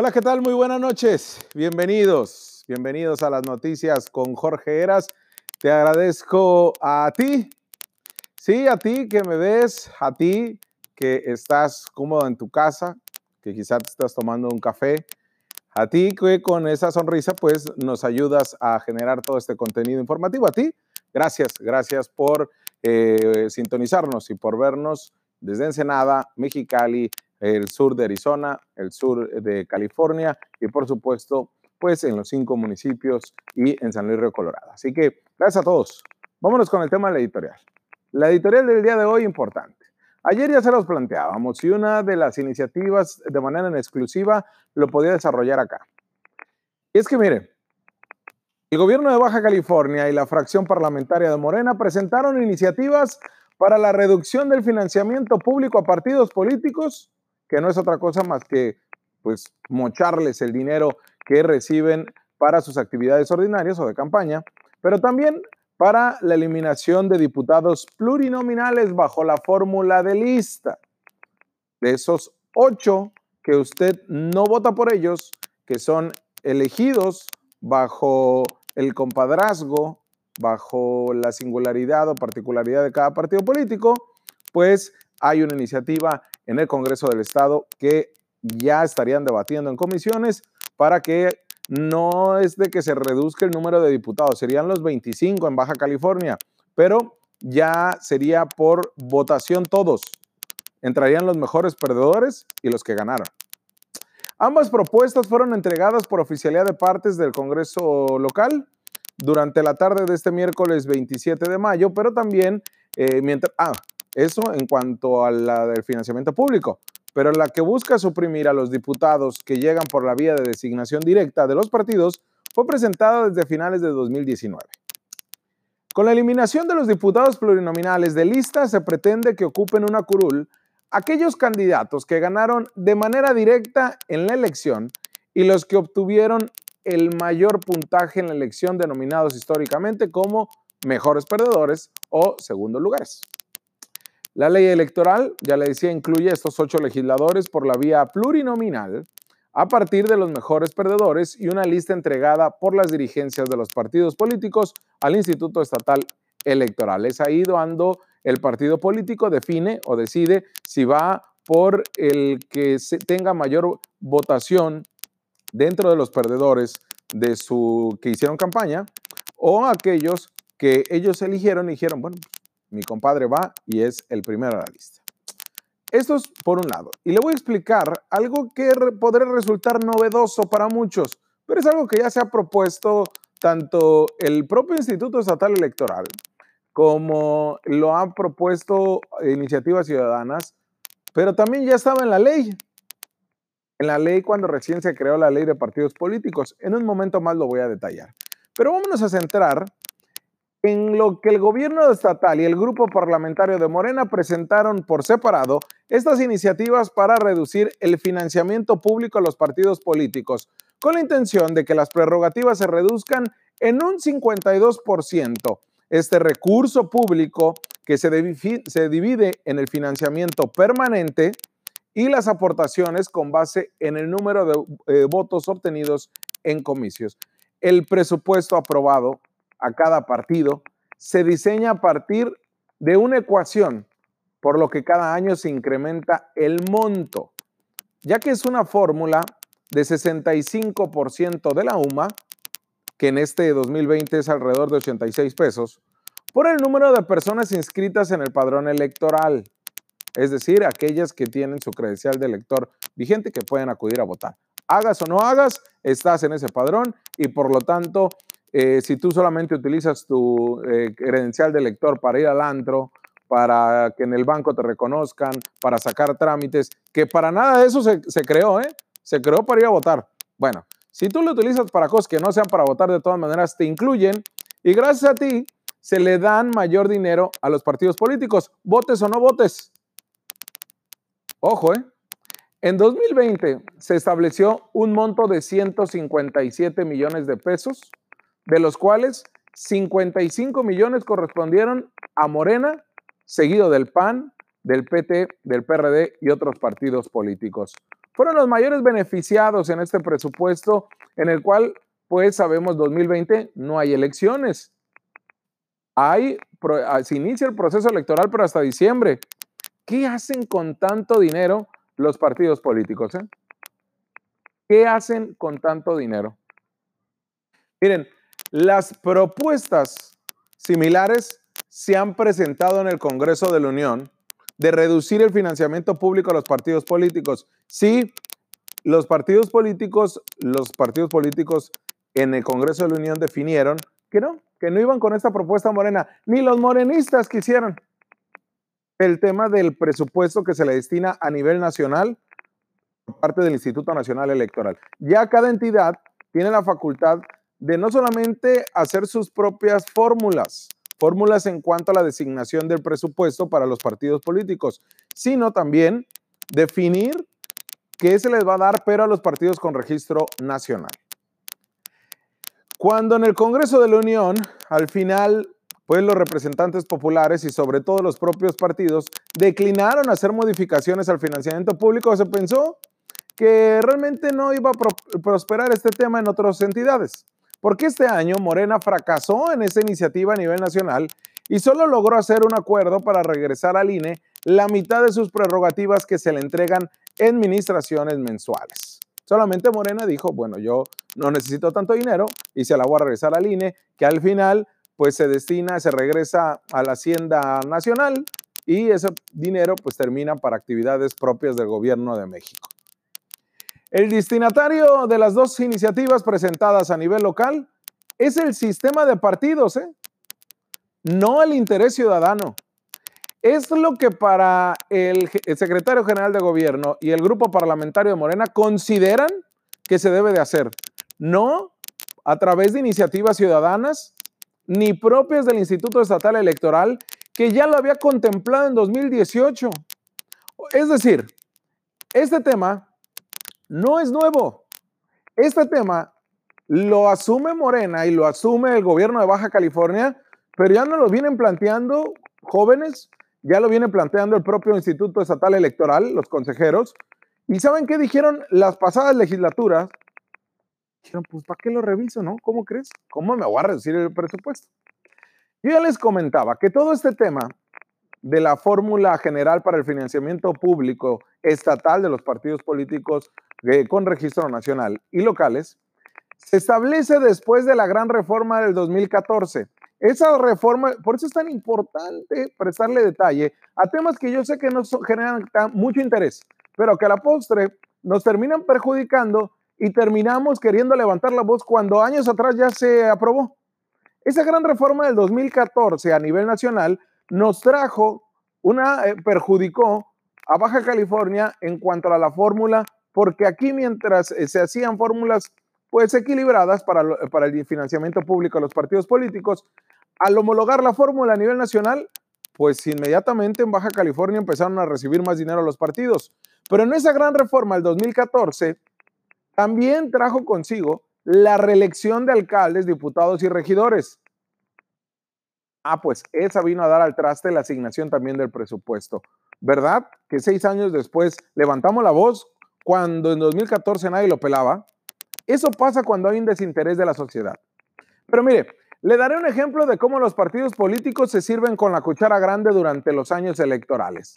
Hola, ¿qué tal? Muy buenas noches. Bienvenidos. Bienvenidos a las noticias con Jorge Eras. Te agradezco a ti. Sí, a ti que me ves, a ti que estás cómodo en tu casa, que quizás te estás tomando un café, a ti que con esa sonrisa pues nos ayudas a generar todo este contenido informativo. A ti, gracias, gracias por eh, sintonizarnos y por vernos desde Ensenada, Mexicali, el sur de Arizona, el sur de California y por supuesto pues en los cinco municipios y en San Luis Río Colorado. Así que gracias a todos. Vámonos con el tema de la editorial. La editorial del día de hoy importante. Ayer ya se los planteábamos y una de las iniciativas de manera en exclusiva lo podía desarrollar acá. Y es que mire, el gobierno de Baja California y la fracción parlamentaria de Morena presentaron iniciativas para la reducción del financiamiento público a partidos políticos, que no es otra cosa más que pues mocharles el dinero que reciben para sus actividades ordinarias o de campaña, pero también para la eliminación de diputados plurinominales bajo la fórmula de lista. De esos ocho que usted no vota por ellos, que son elegidos bajo el compadrazgo, bajo la singularidad o particularidad de cada partido político, pues hay una iniciativa en el Congreso del Estado que ya estarían debatiendo en comisiones para que no es de que se reduzca el número de diputados, serían los 25 en Baja California, pero ya sería por votación todos. Entrarían los mejores perdedores y los que ganaron. Ambas propuestas fueron entregadas por oficialidad de partes del Congreso local durante la tarde de este miércoles 27 de mayo, pero también eh, mientras... Ah, eso en cuanto a la del financiamiento público pero la que busca suprimir a los diputados que llegan por la vía de designación directa de los partidos fue presentada desde finales de 2019. Con la eliminación de los diputados plurinominales de lista se pretende que ocupen una curul aquellos candidatos que ganaron de manera directa en la elección y los que obtuvieron el mayor puntaje en la elección denominados históricamente como mejores perdedores o segundos lugares. La ley electoral, ya le decía, incluye a estos ocho legisladores por la vía plurinominal a partir de los mejores perdedores y una lista entregada por las dirigencias de los partidos políticos al Instituto Estatal Electoral. Es ahí cuando el partido político define o decide si va por el que tenga mayor votación dentro de los perdedores de su que hicieron campaña o aquellos que ellos eligieron y dijeron, bueno, mi compadre va y es el primero a la lista. Esto es por un lado. Y le voy a explicar algo que podría resultar novedoso para muchos, pero es algo que ya se ha propuesto tanto el propio Instituto Estatal Electoral como lo han propuesto iniciativas ciudadanas, pero también ya estaba en la ley. En la ley cuando recién se creó la ley de partidos políticos. En un momento más lo voy a detallar. Pero vámonos a centrar en lo que el gobierno estatal y el grupo parlamentario de Morena presentaron por separado estas iniciativas para reducir el financiamiento público a los partidos políticos, con la intención de que las prerrogativas se reduzcan en un 52%. Este recurso público que se, divide en el financiamiento permanente y las aportaciones con base en el número de eh, votos obtenidos en comicios. El presupuesto aprobado a cada partido se diseña a partir de una ecuación, por lo que cada año se incrementa el monto, ya que es una fórmula de 65% de la UMA, que en este 2020 es alrededor de 86 pesos, por el número de personas inscritas en el padrón electoral, es decir, aquellas que tienen su credencial de elector vigente que pueden acudir a votar. Hagas o no hagas, estás en ese padrón y por lo tanto eh, si tú solamente utilizas tu eh, credencial de lector para ir al antro, para que en el banco te reconozcan, para sacar trámites, que para nada de eso se, se creó, ¿eh? Se creó para ir a votar. Bueno, si tú lo utilizas para cosas que no sean para votar, de todas maneras te incluyen y gracias a ti se le dan mayor dinero a los partidos políticos, votes o no votes. Ojo, ¿eh? En 2020 se estableció un monto de 157 millones de pesos de los cuales 55 millones correspondieron a Morena, seguido del PAN, del PT, del PRD y otros partidos políticos. fueron los mayores beneficiados en este presupuesto en el cual, pues sabemos, 2020 no hay elecciones. Hay, ah, se inicia el proceso electoral, pero hasta diciembre. ¿Qué hacen con tanto dinero los partidos políticos? Eh? ¿Qué hacen con tanto dinero? Miren, las propuestas similares se han presentado en el Congreso de la Unión de reducir el financiamiento público a los partidos políticos. Sí, los partidos políticos, los partidos políticos en el Congreso de la Unión definieron que no, que no iban con esta propuesta morena, ni los morenistas quisieron. El tema del presupuesto que se le destina a nivel nacional por parte del Instituto Nacional Electoral. Ya cada entidad tiene la facultad de no solamente hacer sus propias fórmulas, fórmulas en cuanto a la designación del presupuesto para los partidos políticos, sino también definir qué se les va a dar, pero a los partidos con registro nacional. Cuando en el Congreso de la Unión, al final, pues los representantes populares y sobre todo los propios partidos declinaron hacer modificaciones al financiamiento público, se pensó que realmente no iba a prosperar este tema en otras entidades porque este año Morena fracasó en esa iniciativa a nivel nacional y solo logró hacer un acuerdo para regresar al INE la mitad de sus prerrogativas que se le entregan en administraciones mensuales. Solamente Morena dijo, bueno, yo no necesito tanto dinero y se la voy a regresar al INE, que al final pues se destina, se regresa a la Hacienda Nacional y ese dinero pues termina para actividades propias del gobierno de México. El destinatario de las dos iniciativas presentadas a nivel local es el sistema de partidos, ¿eh? no el interés ciudadano. Es lo que para el, secretario general de gobierno y el grupo parlamentario de Morena consideran que se debe de hacer. No a través de iniciativas ciudadanas ni propias del Instituto Estatal Electoral, que ya lo había contemplado en 2018. Es decir, este tema no es nuevo. Este tema lo asume Morena y lo asume el gobierno de Baja California, pero ya no lo vienen planteando jóvenes, ya lo viene planteando el propio Instituto Estatal Electoral, los consejeros. ¿Y saben qué dijeron las pasadas legislaturas? Dijeron, pues ¿para qué lo reviso, no? ¿Cómo crees? ¿Cómo me voy a reducir el presupuesto? Yo ya les comentaba que todo este tema de la fórmula general para el financiamiento público estatal de los partidos políticos eh, con registro nacional y locales, se establece después de la gran reforma del 2014. Esa reforma, por eso es tan importante prestarle detalle a temas que yo sé que no generan mucho interés, pero que a la postre nos terminan perjudicando y terminamos queriendo levantar la voz cuando años atrás ya se aprobó. Esa gran reforma del 2014 a nivel nacional nos trajo una, eh, perjudicó a Baja California en cuanto a la fórmula, porque aquí mientras eh, se hacían fórmulas pues equilibradas para, para el financiamiento público de los partidos políticos, al homologar la fórmula a nivel nacional, pues inmediatamente en Baja California empezaron a recibir más dinero los partidos. Pero en esa gran reforma del 2014 también trajo consigo la reelección de alcaldes, diputados y regidores. Ah, pues esa vino a dar al traste la asignación también del presupuesto. ¿Verdad? Que seis años después levantamos la voz cuando en 2014 nadie lo pelaba. Eso pasa cuando hay un desinterés de la sociedad. Pero mire, le daré un ejemplo de cómo los partidos políticos se sirven con la cuchara grande durante los años electorales.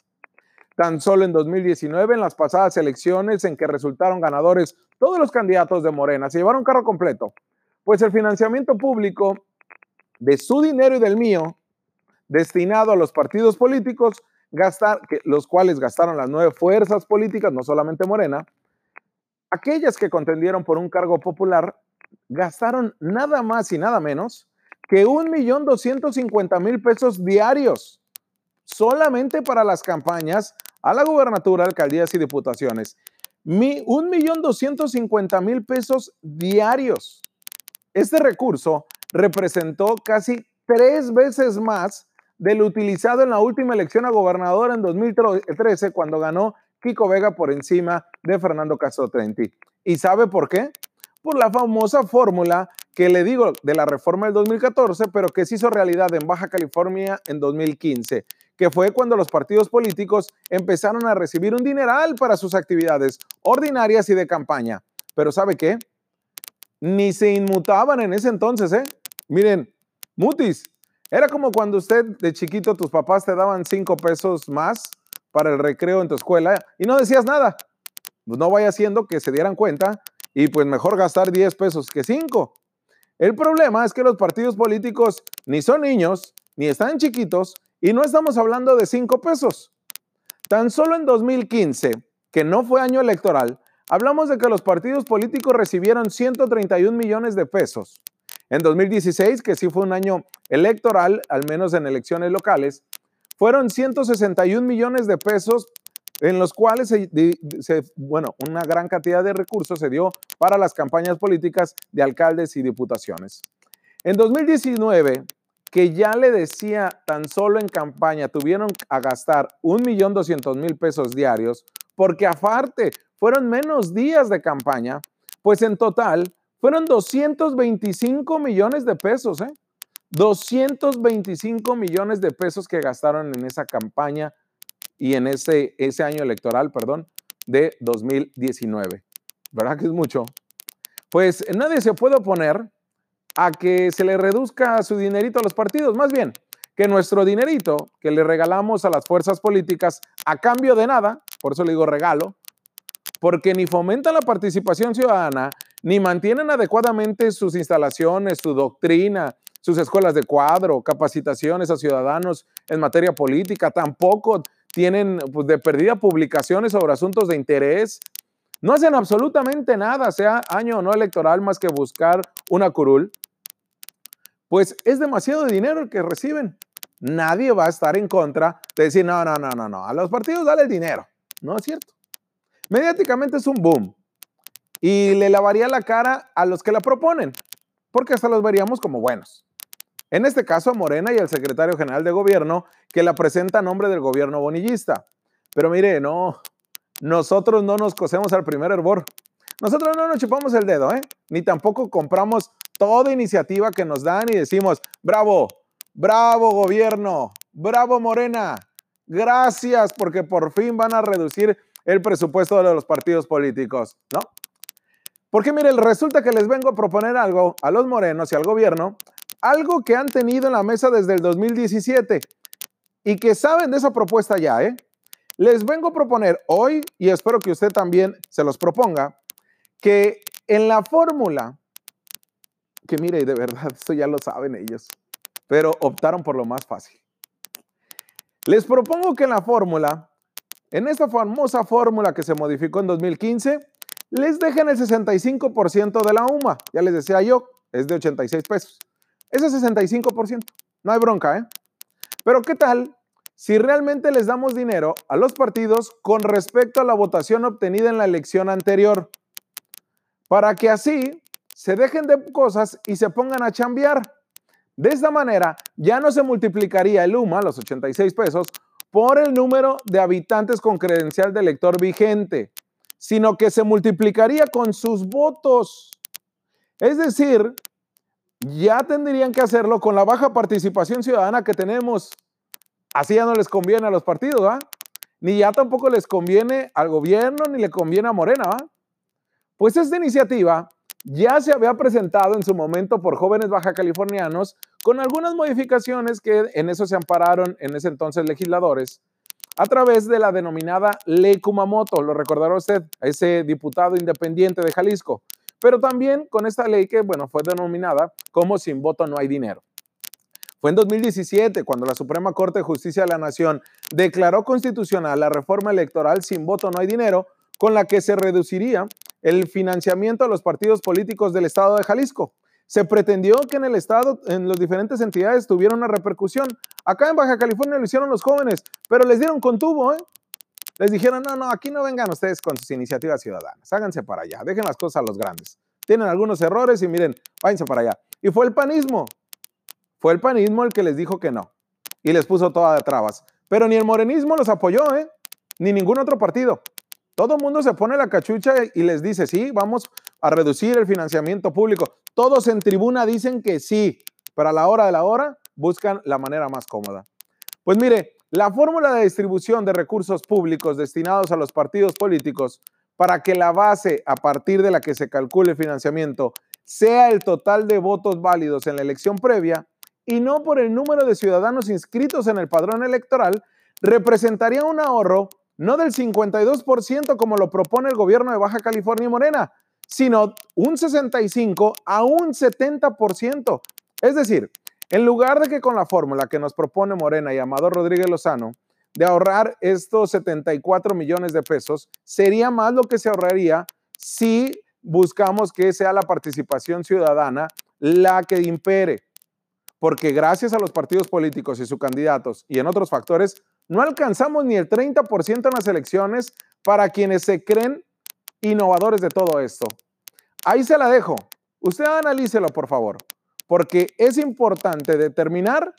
Tan solo en 2019, en las pasadas elecciones en que resultaron ganadores todos los candidatos de Morena, se llevaron carro completo, pues el financiamiento público de su dinero y del mío destinado a los partidos políticos, gastar, que, los cuales gastaron las nueve fuerzas políticas, no solamente Morena, aquellas que contendieron por un cargo popular, gastaron nada más y nada menos que un millón doscientos cincuenta mil pesos diarios solamente para las campañas a la gubernatura, alcaldías y diputaciones. un millón doscientos cincuenta mil pesos diarios. Este recurso representó casi tres veces más del utilizado en la última elección a gobernador en 2013 cuando ganó Kiko Vega por encima de Fernando Castro Trenti. ¿Y sabe por qué? Por la famosa fórmula que le digo de la reforma del 2014, pero que se hizo realidad en Baja California en 2015, que fue cuando los partidos políticos empezaron a recibir un dineral para sus actividades ordinarias y de campaña. Pero ¿sabe qué? Ni se inmutaban en ese entonces, ¿eh? Miren, mutis, era como cuando usted de chiquito, tus papás te daban cinco pesos más para el recreo en tu escuela y no decías nada. Pues no vaya haciendo que se dieran cuenta y pues mejor gastar 10 pesos que 5. El problema es que los partidos políticos ni son niños, ni están chiquitos, y no estamos hablando de 5 pesos. Tan solo en 2015, que no fue año electoral, hablamos de que los partidos políticos recibieron 131 millones de pesos. En 2016, que sí fue un año electoral, al menos en elecciones locales, fueron 161 millones de pesos en los cuales, se, bueno, una gran cantidad de recursos se dio para las campañas políticas de alcaldes y diputaciones. En 2019, que ya le decía tan solo en campaña, tuvieron a gastar 1.200.000 pesos diarios, porque aparte fueron menos días de campaña, pues en total fueron 225 millones de pesos, ¿eh? 225 millones de pesos que gastaron en esa campaña y en ese, ese año electoral, perdón, de 2019. ¿Verdad que es mucho? Pues nadie se puede oponer a que se le reduzca su dinerito a los partidos, más bien que nuestro dinerito que le regalamos a las fuerzas políticas a cambio de nada, por eso le digo regalo, porque ni fomentan la participación ciudadana, ni mantienen adecuadamente sus instalaciones, su doctrina, sus escuelas de cuadro, capacitaciones a ciudadanos en materia política, tampoco tienen pues, de perdida publicaciones sobre asuntos de interés. No hacen absolutamente nada, sea año o no electoral, más que buscar una curul. Pues es demasiado dinero el que reciben. Nadie va a estar en contra de decir, no, no, no, no, no, a los partidos dale el dinero. No es cierto. Mediáticamente es un boom. Y le lavaría la cara a los que la proponen, porque hasta los veríamos como buenos. En este caso, a Morena y al secretario general de gobierno, que la presenta a nombre del gobierno bonillista. Pero mire, no, nosotros no nos cosemos al primer hervor. Nosotros no nos chupamos el dedo, ¿eh? Ni tampoco compramos toda iniciativa que nos dan y decimos, bravo, bravo gobierno, bravo Morena, gracias porque por fin van a reducir el presupuesto de los partidos políticos, ¿no? Porque mire, resulta que les vengo a proponer algo a los morenos y al gobierno algo que han tenido en la mesa desde el 2017 y que saben de esa propuesta ya, ¿eh? Les vengo a proponer hoy, y espero que usted también se los proponga, que en la fórmula, que mire, de verdad, esto ya lo saben ellos, pero optaron por lo más fácil. Les propongo que en la fórmula, en esta famosa fórmula que se modificó en 2015, les dejen el 65% de la UMA. Ya les decía yo, es de 86 pesos. Ese 65%. No hay bronca, ¿eh? Pero ¿qué tal si realmente les damos dinero a los partidos con respecto a la votación obtenida en la elección anterior? Para que así se dejen de cosas y se pongan a chambear. De esta manera, ya no se multiplicaría el UMA, los 86 pesos, por el número de habitantes con credencial de elector vigente, sino que se multiplicaría con sus votos. Es decir, ya tendrían que hacerlo con la baja participación ciudadana que tenemos. Así ya no les conviene a los partidos, ¿va? Ni ya tampoco les conviene al gobierno, ni le conviene a Morena, ¿va? Pues esta iniciativa ya se había presentado en su momento por jóvenes baja californianos con algunas modificaciones que en eso se ampararon en ese entonces legisladores a través de la denominada Ley Kumamoto, lo recordará usted, ese diputado independiente de Jalisco pero también con esta ley que, bueno, fue denominada como sin voto no hay dinero. Fue en 2017 cuando la Suprema Corte de Justicia de la Nación declaró constitucional la reforma electoral sin voto no hay dinero, con la que se reduciría el financiamiento a los partidos políticos del Estado de Jalisco. Se pretendió que en el Estado, en las diferentes entidades, tuviera una repercusión. Acá en Baja California lo hicieron los jóvenes, pero les dieron con tubo, ¿eh? les dijeron, no, no, aquí no vengan ustedes con sus iniciativas ciudadanas, háganse para allá, dejen las cosas a los grandes. Tienen algunos errores y miren, váyanse para allá. Y fue el panismo, fue el panismo el que les dijo que no y les puso todas de trabas. Pero ni el morenismo los apoyó, ¿eh? ni ningún otro partido. Todo el mundo se pone la cachucha y les dice, sí, vamos a reducir el financiamiento público. Todos en tribuna dicen que sí, pero a la hora de la hora buscan la manera más cómoda. Pues mire, La fórmula de distribución de recursos públicos destinados a los partidos políticos para que la base a partir de la que se calcule el financiamiento sea el total de votos válidos en la elección previa y no por el número de ciudadanos inscritos en el padrón electoral, representaría un ahorro no del 52% como lo propone el gobierno de Baja California y Morena, sino un 65 a un 70%. Es decir, en lugar de que con la fórmula que nos propone Morena y Amador Rodríguez Lozano, de ahorrar estos 74 millones de pesos, sería más lo que se ahorraría si buscamos que sea la participación ciudadana la que impere. Porque gracias a los partidos políticos y sus candidatos y en otros factores, no alcanzamos ni el 30% en las elecciones para quienes se creen innovadores de todo esto. Ahí se la dejo. Usted analícelo, por favor porque es importante determinar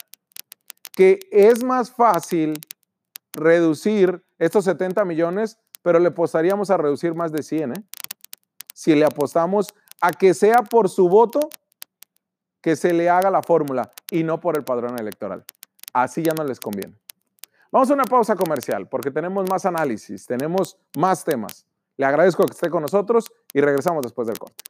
que es más fácil reducir estos 70 millones, pero le apostaríamos a reducir más de 100, ¿eh? Si le apostamos a que sea por su voto que se le haga la fórmula y no por el padrón electoral. Así ya no les conviene. Vamos a una pausa comercial porque tenemos más análisis, tenemos más temas. Le agradezco que esté con nosotros y regresamos después del corte.